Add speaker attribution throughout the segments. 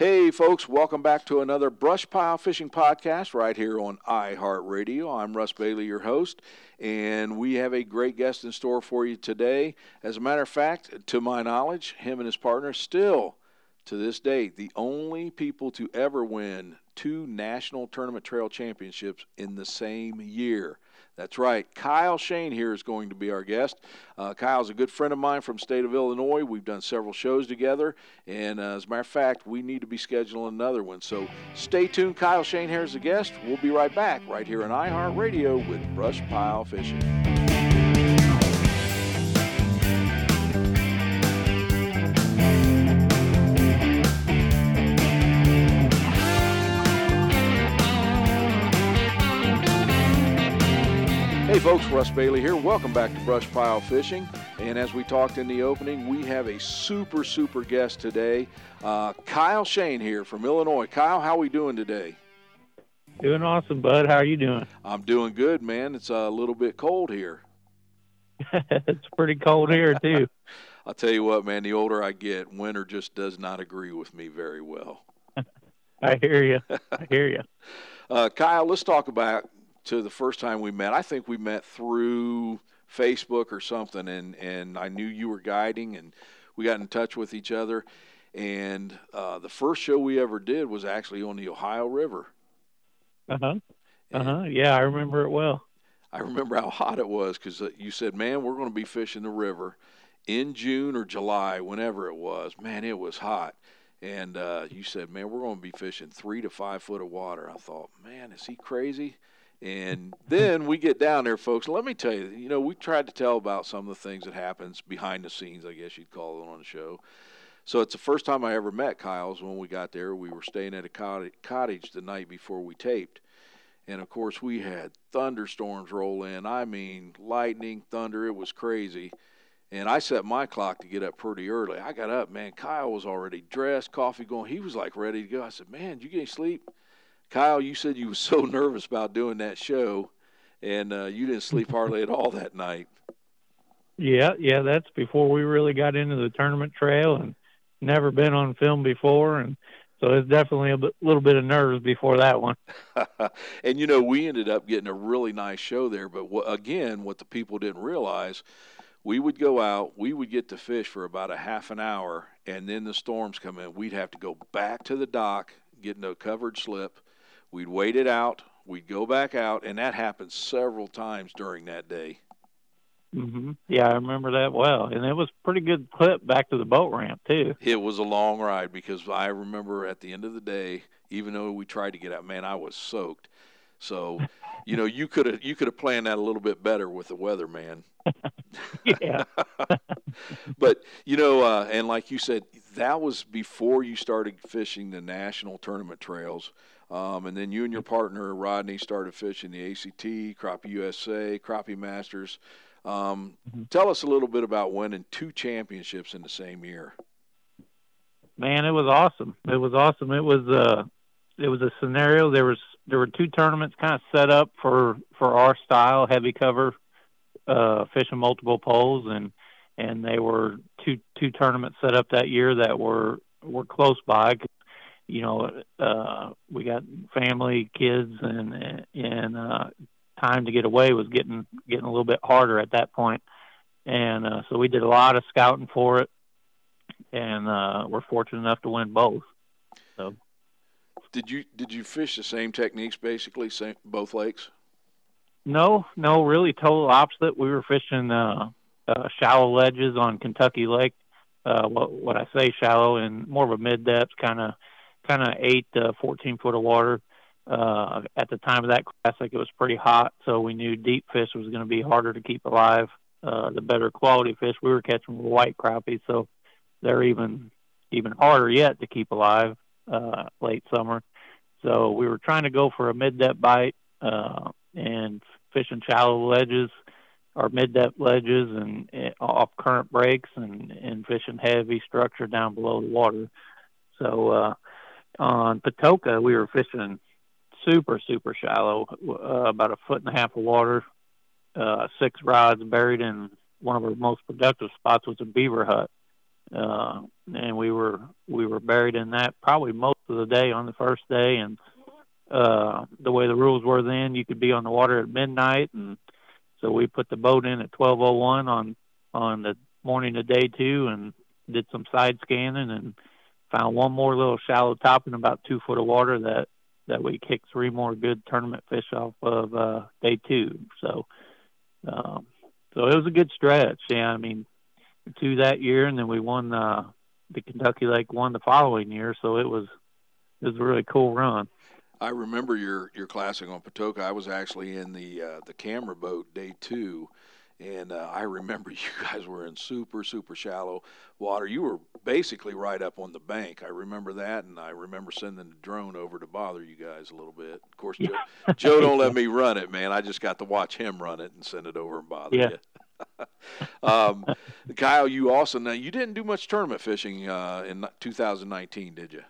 Speaker 1: Hey, folks, welcome back to another Brush Pile Fishing Podcast right here on iHeartRadio. I'm Russ Bailey, your host, and we have a great guest in store for you today. As a matter of fact, to my knowledge, him and his partner still, to this date, the only people to ever win two national tournament trail championships in the same year. That's right. Kyle Schoenherr is going to be our guest. Uh, Kyle's a good friend of mine from state of Illinois. We've done several shows together, and uh, as a matter of fact, we need to be scheduling another one. So stay tuned. Kyle Schoenherr is the guest. We'll be right back right here on iHeartRadio with Brush Pile Fishing. Folks, Russ Bailey here. Welcome back to Brush Pile Fishing. And as we talked in the opening, we have a super, super guest today. Uh, Kyle Schoenherr from Illinois. Kyle, how are we doing today?
Speaker 2: Doing awesome, bud. How are you doing?
Speaker 1: I'm doing good, man. It's a little bit cold here.
Speaker 2: it's pretty cold here, too.
Speaker 1: I'll tell you what, man, the older I get, winter just does not agree with me very well.
Speaker 2: I hear you. I hear you.
Speaker 1: Uh, Kyle, let's talk about to the first time we met. I think we met through Facebook or something, and and I knew you were guiding, and we got in touch with each other. And uh, the first show we ever did was actually on the Ohio River.
Speaker 2: Uh huh. Uh huh. Yeah, I remember it well.
Speaker 1: I remember how hot it was because uh, you said, "Man, we're going to be fishing the river in June or July, whenever it was." Man, it was hot. And uh, you said, "Man, we're going to be fishing three to five foot of water." I thought, "Man, is he crazy?" And then we get down there, folks. Let me tell you, you know, we tried to tell about some of the things that happens behind the scenes, I guess you'd call it on the show. So it's the first time I ever met Kyle's when we got there. We were staying at a cottage the night before we taped. And of course, we had thunderstorms roll in. I mean, lightning, thunder. It was crazy. And I set my clock to get up pretty early. I got up, man. Kyle was already dressed, coffee going. He was like ready to go. I said, Man, you get any sleep? Kyle, you said you were so nervous about doing that show, and uh, you didn't sleep hardly at all that night.
Speaker 2: Yeah, yeah, that's before we really got into the tournament trail, and never been on film before, and so it's definitely a bit, little bit of nerves before that one.
Speaker 1: and you know, we ended up getting a really nice show there, but w- again, what the people didn't realize. We would go out, we would get to fish for about a half an hour, and then the storms come in. We'd have to go back to the dock, get a covered slip, We'd wait it out. We'd go back out, and that happened several times during that day.
Speaker 2: Mm-hmm. Yeah, I remember that well, and it was pretty good clip back to the boat ramp too.
Speaker 1: It was a long ride because I remember at the end of the day, even though we tried to get out, man, I was soaked. So, you know, you could have you could have planned that a little bit better with the weather, man.
Speaker 2: yeah.
Speaker 1: but you know, uh, and like you said, that was before you started fishing the national tournament trails. Um, and then you and your partner Rodney started fishing the ACT, Crappie USA, Crappie Masters. Um, mm-hmm. Tell us a little bit about winning two championships in the same year.
Speaker 2: Man, it was awesome. It was awesome. It was uh, it was a scenario. There was there were two tournaments kind of set up for for our style, heavy cover, uh, fishing multiple poles, and and they were two two tournaments set up that year that were were close by you know, uh, we got family, kids, and and uh, time to get away was getting getting a little bit harder at that point. and uh, so we did a lot of scouting for it, and uh, we're fortunate enough to win both. So,
Speaker 1: did you did you fish the same techniques basically, same both lakes?
Speaker 2: No, no, really total opposite. We were fishing uh, uh, shallow ledges on Kentucky Lake. Uh, what what I say shallow and more of a mid depth kind of kind of eight to 14 foot of water. Uh, at the time of that classic, it was pretty hot, so we knew deep fish was going to be harder to keep alive. Uh, the better quality fish we were catching were white crappie, so they're even even harder yet to keep alive uh, late summer. So we were trying to go for a mid depth bite uh, and fishing shallow ledges or mid depth ledges and, and off current breaks and, and fishing heavy structure down below the water. So uh, on Patoka, we were fishing super, super shallow, uh, about a foot and a half of water, uh, six rods buried in one of our most productive spots was a beaver hut. uh, and we were we were buried in that probably most of the day on the first day. And uh, the way the rules were then, you could be on the water at midnight, and so we put the boat in at 12:01 on on the morning of day two, and did some side scanning and found one more little shallow top in about two foot of water that that we kicked three more good tournament fish off of uh, day two. So, um, so it was a good stretch. Yeah, I mean, two that year, and then we won uh, the Kentucky Lake one the following year. So it was it was a really cool run.
Speaker 1: I remember your your classic on Patoka. I was actually in the uh, the camera boat day two, and uh, I remember you guys were in super super shallow water. You were basically right up on the bank. I remember that, and I remember sending the drone over to bother you guys a little bit. Of course, Joe, Joe don't let me run it, man. I just got to watch him run it and send it over and bother
Speaker 2: yeah.
Speaker 1: you. um, Kyle, you also now you didn't do much tournament fishing uh, in 2019, did you?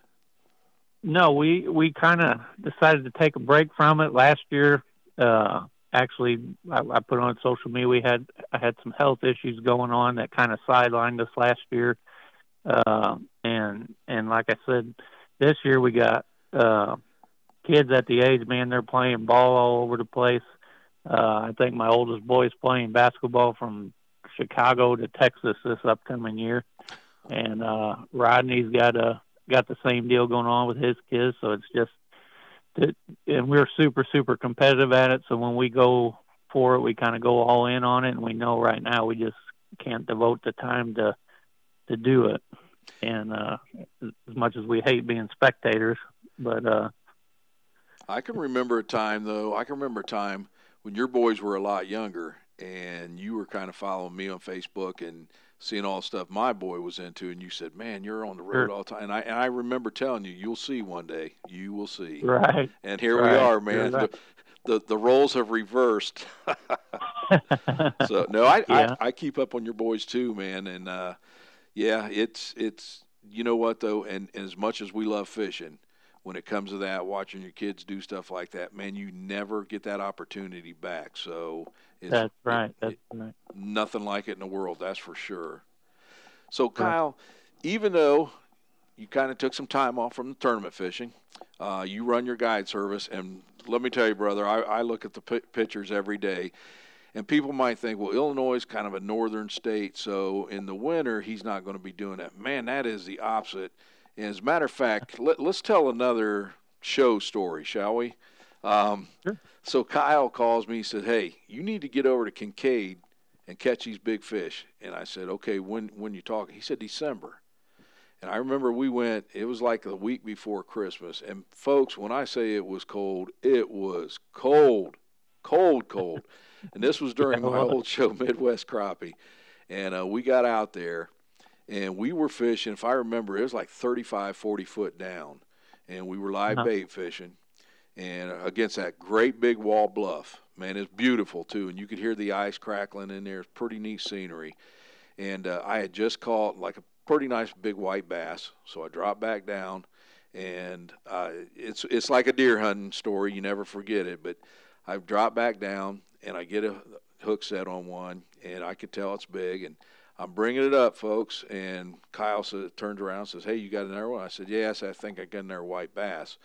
Speaker 2: No, we we kind of decided to take a break from it last year. Uh, actually I, I put on social media we had I had some health issues going on that kind of sidelined us last year. Uh, and and like I said, this year we got uh, kids at the age, man, they're playing ball all over the place. Uh, I think my oldest boy's playing basketball from Chicago to Texas this upcoming year, and uh, Rodney's got a got the same deal going on with his kids. So it's just that, and we're super super competitive at it. So when we go for it, we kind of go all in on it, and we know right now we just can't devote the time to to do it. And uh, as much as we hate being spectators, but uh,
Speaker 1: I can remember a time though. I can remember a time when your boys were a lot younger, and you were kind of following me on Facebook and seeing all the stuff my boy was into, and you said, "Man, you're on the road
Speaker 2: sure.
Speaker 1: all the time." And I and I remember telling you, "You'll see one day. You will see."
Speaker 2: Right.
Speaker 1: And here
Speaker 2: right.
Speaker 1: we are, man. Right. The, the, the roles have reversed. so no, I, yeah. I I keep up on your boys too, man. And uh, yeah, it's it's you know what though, and, and as much as we love fishing, when it comes to that, watching your kids do stuff like that, man, you never get that opportunity back. So
Speaker 2: it's, that's right. That's it, right.
Speaker 1: Nothing like it in the world, that's for sure. So, Kyle, even though you kind of took some time off from the tournament fishing, uh, you run your guide service, and let me tell you, brother, I, I look at the p- pictures every day, and people might think, well, Illinois is kind of a northern state, so in the winter he's not going to be doing that. Man, that is the opposite. And as a matter of fact, let, us tell another show story, shall we? Um,
Speaker 2: sure.
Speaker 1: So Kyle calls me. He said, "Hey, you need to get over to Kincaid and catch these big fish." And I said, "Okay, when when you talking?" He said, "December." And I remember we went. It was like the week before Christmas. And folks, when I say it was cold, it was cold, cold, cold. and this was during my old show, Midwest Crappie. And uh, we got out there, and we were fishing. If I remember, it was like 35, 40 foot down, and we were live uh-huh. bait fishing and against that great big wall bluff. Man, it's beautiful too, and you could hear the ice crackling in there. It's pretty neat scenery. And uh, I had just caught like a pretty nice big white bass, so I dropped back down, and uh, it's it's like a deer hunting story. You never forget it. But I drop back down, and I get a hook set on one, and I could tell it's big, and I'm bringing it up, folks. And Kyle turns around and says, "Hey, you got another one?" I said, "Yes, I think I got another white bass."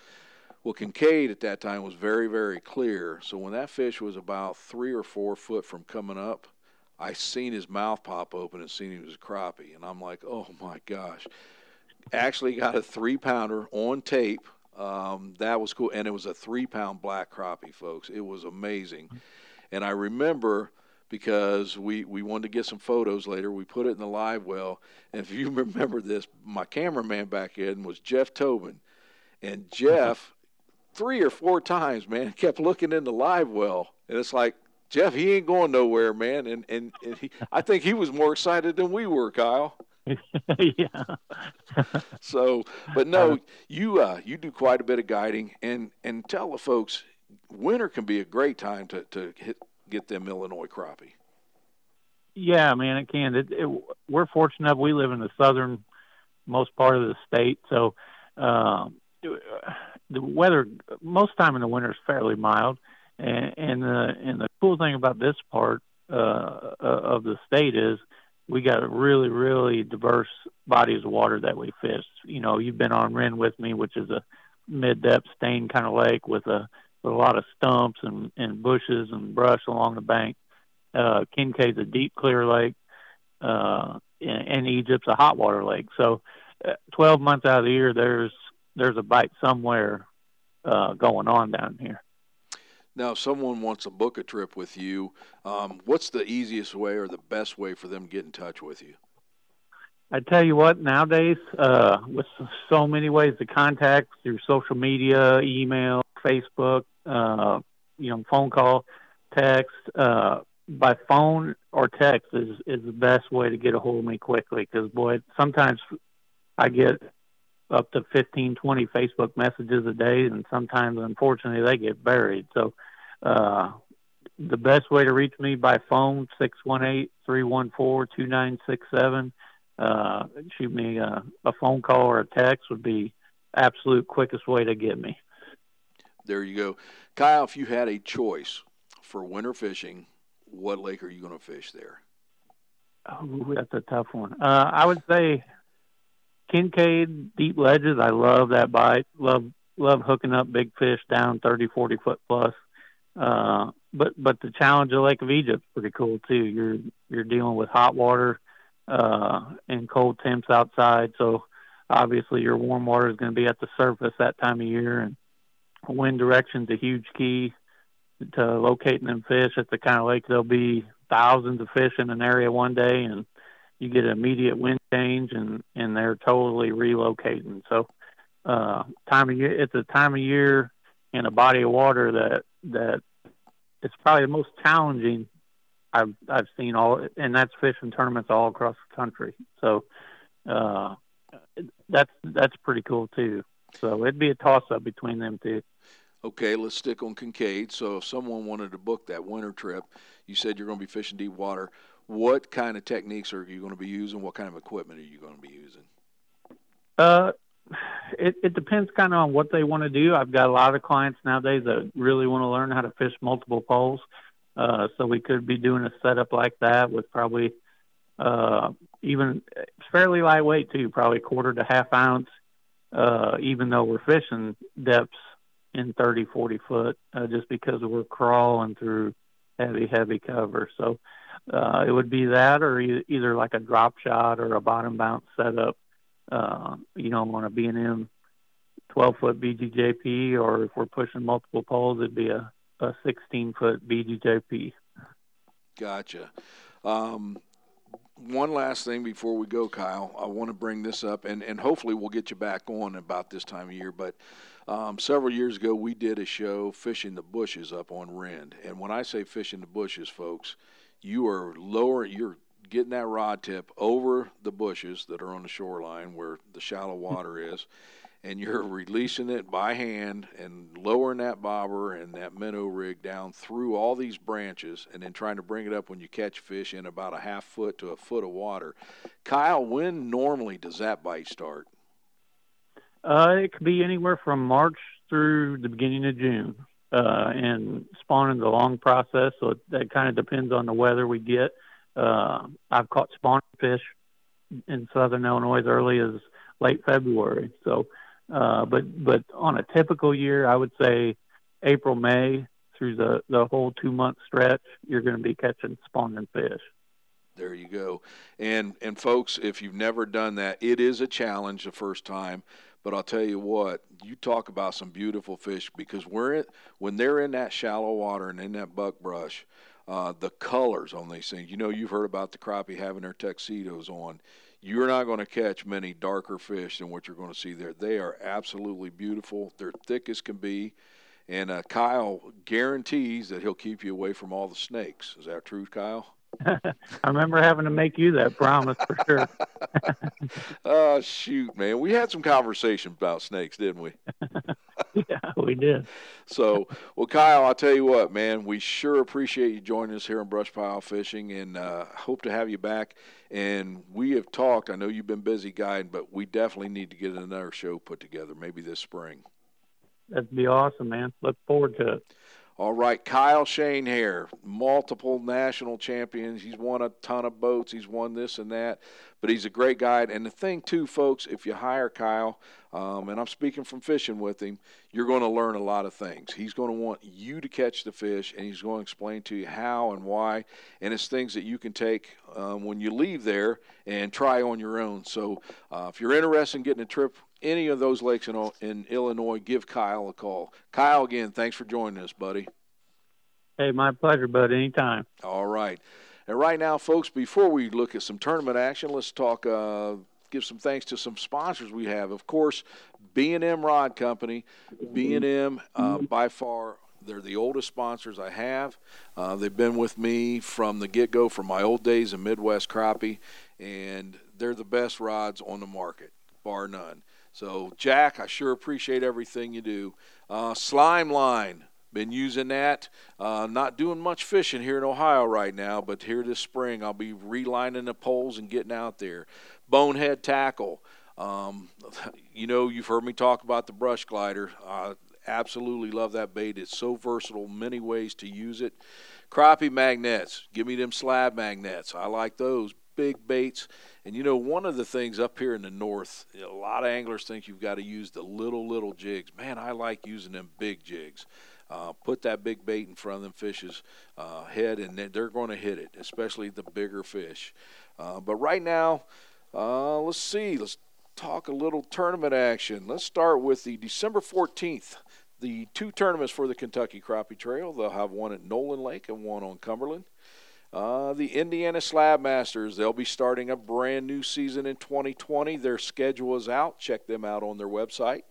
Speaker 1: Well, Kincaid at that time was very, very clear. So when that fish was about three or four foot from coming up, I seen his mouth pop open and seen he was a crappie, and I'm like, oh my gosh! Actually, got a three pounder on tape. Um, that was cool, and it was a three pound black crappie, folks. It was amazing, and I remember because we we wanted to get some photos later. We put it in the live well, and if you remember this, my cameraman back in was Jeff Tobin, and Jeff three or four times, man. Kept looking in the live well, and it's like Jeff, he ain't going nowhere, man. And and, and he, I think he was more excited than we were, Kyle.
Speaker 2: yeah.
Speaker 1: so, but no, you uh, you do quite a bit of guiding, and and tell the folks, winter can be a great time to to hit, get them Illinois crappie.
Speaker 2: Yeah, man, it can. It, it, we're fortunate we live in the southern most part of the state, so um, the weather most time in the winter is fairly mild, and, and the and the cool thing about this part uh, uh, of the state is we got a really really diverse bodies of water that we fish. You know, you've been on Rend with me, which is a mid-depth stained kind of lake with a with a lot of stumps and, and bushes and brush along the bank. Uh, Kincaid's a deep, clear lake, uh, and, and Egypt's a hot water lake. So, uh, 12 months out of the year, there's there's a bite somewhere uh, going on down here.
Speaker 1: Now, if someone wants to book a trip with you, um, what's the easiest way or the best way for them to get in touch with you?
Speaker 2: I tell you what, nowadays, uh, with so many ways to contact through social media, email, Facebook, uh, you know, phone call, text, uh, by phone or text is, is the best way to get a hold of me quickly. Cause boy, sometimes I get up to 15, 20 Facebook messages a day, and sometimes, unfortunately, they get buried. So, uh, the best way to reach me by phone, 618 314 2967. Uh, shoot me a, a phone call or a text would be absolute quickest way to get me.
Speaker 1: There you go. Kyle, if you had a choice for winter fishing, what lake are you going to fish there?
Speaker 2: Oh, that's a tough one. Uh, I would say Kincaid deep ledges. I love that bite. Love love hooking up big fish down 30, 40 foot plus. Uh, but but the challenge of Lake of Egypt is pretty cool too. You're you're dealing with hot water uh, and cold temps outside, so obviously your warm water is going to be at the surface that time of year, and wind direction's a huge key to locating them fish. It's the kind of lake there'll be thousands of fish in an area one day, and you get an immediate wind change, and and they're totally relocating. So, uh, time of year, it's a time of year and a body of water that that it's probably the most challenging I've I've seen all, and that's fishing tournaments all across the country. So, uh, that's that's pretty cool too. So it'd be a toss up between them two.
Speaker 1: Okay, let's stick on Kincaid. So if someone wanted to book that winter trip, you said you're going to be fishing deep water. What kind of techniques are you going to be using? What kind of equipment are you going to be using?
Speaker 2: Uh, it, it depends kind of on what they want to do. I've got a lot of clients nowadays that really want to learn how to fish multiple poles. Uh, so we could be doing a setup like that with probably uh, even fairly lightweight too, probably quarter to half ounce. Uh, even though we're fishing depths in 30, 40 foot, uh, just because we're crawling through heavy, heavy cover. So uh, it would be that, or e- either like a drop shot or a bottom bounce setup. Uh, you know, on a B&M 12 foot BGJP, or if we're pushing multiple poles, it'd be a, a 16 foot BGJP.
Speaker 1: Gotcha. Um, one last thing before we go, Kyle. I want to bring this up, and, and hopefully we'll get you back on about this time of year. But um, several years ago, we did a show fishing the bushes up on Rend. And when I say fishing the bushes, folks, you are lower, you're getting that rod tip over the bushes that are on the shoreline where the shallow water is, and you're releasing it by hand and lowering that bobber and that minnow rig down through all these branches and then trying to bring it up when you catch fish in about a half foot to a foot of water. Kyle, when normally does that bite start?
Speaker 2: Uh, it could be anywhere from March through the beginning of June. Uh, and spawning is a long process, so it, that kind of depends on the weather we get. Uh, I've caught spawning fish in southern Illinois as early as late February. So, uh, but but on a typical year, I would say April, May through the the whole two month stretch, you're going to be catching spawning fish.
Speaker 1: There you go. And and folks, if you've never done that, it is a challenge the first time. But I'll tell you what, you talk about some beautiful fish because we're in, when they're in that shallow water and in that buckbrush, uh, the colors on these things. You know, you've heard about the crappie having their tuxedos on. You're not going to catch many darker fish than what you're going to see there. They are absolutely beautiful. They're thick as can be. And uh, Kyle guarantees that he'll keep you away from all the snakes. Is that true, Kyle?
Speaker 2: I remember having to make you that promise for sure.
Speaker 1: oh shoot, man, we had some conversation about snakes, didn't we?
Speaker 2: yeah, we did.
Speaker 1: So, well, Kyle, I'll tell you what, man, we sure appreciate you joining us here on Brush Pile Fishing, and uh, hope to have you back. And we have talked. I know you've been busy guiding, but we definitely need to get another show put together, maybe this spring.
Speaker 2: That'd be awesome, man. Look forward to it.
Speaker 1: All right, Kyle Schoenherr, multiple national champions. He's won a ton of boats. He's won this and that, but he's a great guide. And the thing, too, folks, if you hire Kyle, um, and I'm speaking from fishing with him, you're going to learn a lot of things. He's going to want you to catch the fish, and he's going to explain to you how and why. And it's things that you can take um, when you leave there and try on your own. So uh, if you're interested in getting a trip any of those lakes in, in Illinois, give Kyle a call. Kyle, again, thanks for joining us, buddy.
Speaker 2: Hey, my pleasure, bud. Anytime.
Speaker 1: All right. And right now, folks, before we look at some tournament action, let's talk. Uh, give some thanks to some sponsors we have. Of course, B&M Rod Company. B&M, uh, by far, they're the oldest sponsors I have. Uh, they've been with me from the get-go, from my old days in Midwest crappie, and they're the best rods on the market, bar none. So, Jack, I sure appreciate everything you do. Uh, slime line, been using that. Uh, not doing much fishing here in Ohio right now, but here this spring I'll be relining the poles and getting out there. Bonehead tackle. Um, you know, you've heard me talk about the brush glider. I absolutely love that bait. It's so versatile, many ways to use it. Crappie magnets. Give me them slab magnets. I like those big baits. And you know, one of the things up here in the north, a lot of anglers think you've got to use the little, little jigs. Man, I like using them big jigs. Uh, put that big bait in front of them fish's uh, head, and they're going to hit it, especially the bigger fish. Uh, but right now, uh, let's see. Let's talk a little tournament action. Let's start with the December 14th. The two tournaments for the Kentucky Crappie Trail. They'll have one at Nolin Lake and one on Cumberland. Uh, the Indiana Slab Masters, they'll be starting a brand new season in 2020. Their schedule is out. Check them out on their website.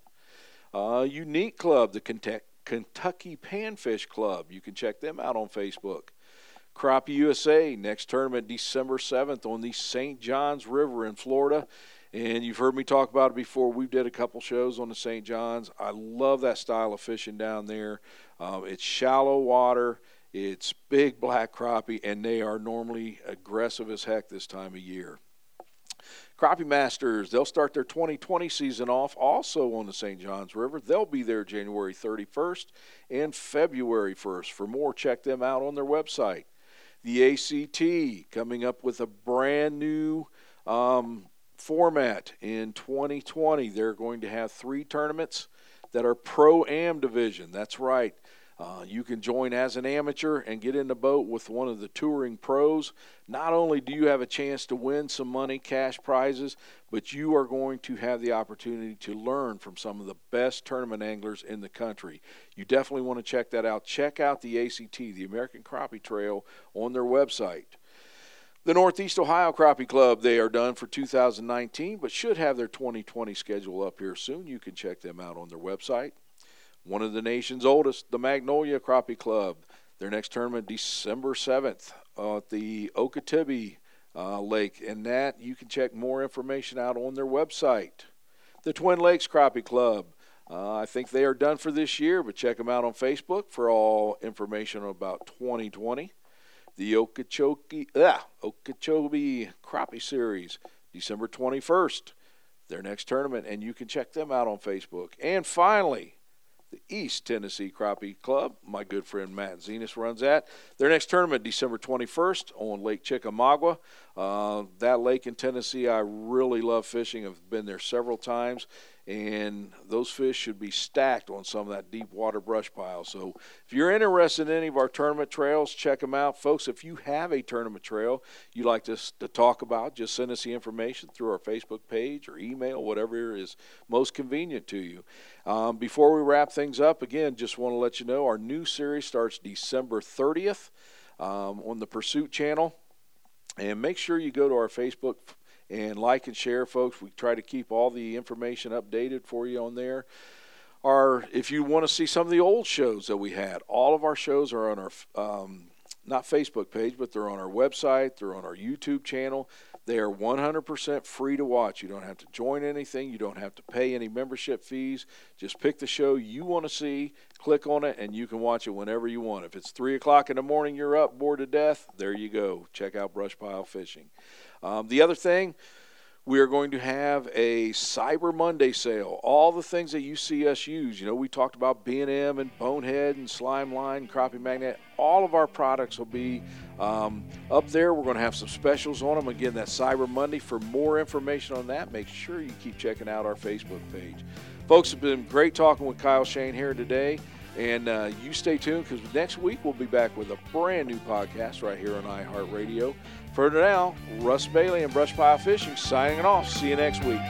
Speaker 1: Uh, Unique Club, the Kentucky Panfish Club, you can check them out on Facebook. Crappie USA, next tournament December 7th on the St. Johns River in Florida. And you've heard me talk about it before. We did a couple shows on the St. Johns. I love that style of fishing down there. Um, it's shallow water. It's big black crappie, and they are normally aggressive as heck this time of year. Crappie Masters, they'll start their 2020 season off also on the St. Johns River. They'll be there January 31st and February 1st. For more, check them out on their website. The ACT coming up with a brand new um, format in 2020. They're going to have three tournaments that are pro am division. That's right. Uh, you can join as an amateur and get in the boat with one of the touring pros. Not only do you have a chance to win some money, cash prizes, but you are going to have the opportunity to learn from some of the best tournament anglers in the country. You definitely want to check that out. Check out the ACT, the American Crappie Trail, on their website. The Northeast Ohio Crappie Club, they are done for 2019, but should have their 2020 schedule up here soon. You can check them out on their website one of the nation's oldest, the Magnolia Crappie Club. Their next tournament, December 7th, uh, at the Okeechobee uh, Lake. And that, you can check more information out on their website. The Twin Lakes Crappie Club. Uh, I think they are done for this year, but check them out on Facebook for all information about 2020. The Okeechobee, ah, Okeechobee Crappie Series, December 21st, their next tournament, and you can check them out on Facebook. And finally, the East Tennessee Crappie Club. My good friend Matt Zenas runs that. Their next tournament, December 21st on Lake Chickamauga. Uh, that lake in Tennessee, I really love fishing. I've been there several times and those fish should be stacked on some of that deep water brush pile. So if you're interested in any of our tournament trails, check them out. Folks, if you have a tournament trail you'd like us to talk about, just send us the information through our Facebook page or email, whatever is most convenient to you. Um, before we wrap things up, again, just want to let you know our new series starts December 30th um, on the Pursuit channel. And make sure you go to our Facebook and like and share, folks. We try to keep all the information updated for you on there. Our, if you want to see some of the old shows that we had, all of our shows are on our um, not Facebook page, but they're on our website. They're on our YouTube channel. They are 100% free to watch. You don't have to join anything. You don't have to pay any membership fees. Just pick the show you want to see, click on it, and you can watch it whenever you want. If it's 3 o'clock in the morning, you're up, bored to death, there you go. Check out Brush Pile Fishing. Um, the other thing, we are going to have a Cyber Monday sale. All the things that you see us use. You know, we talked about B&M and Bonehead and Slime Line, Crappie Magnet. All of our products will be um, up there. We're going to have some specials on them. Again, that Cyber Monday. For more information on that, make sure you keep checking out our Facebook page. Folks, it's been great talking with Kyle Schoenherr today. And uh, you stay tuned because next week we'll be back with a brand new podcast right here on iHeartRadio. For now, Russ Bailey and Brush Pile Fishing signing off. See you next week.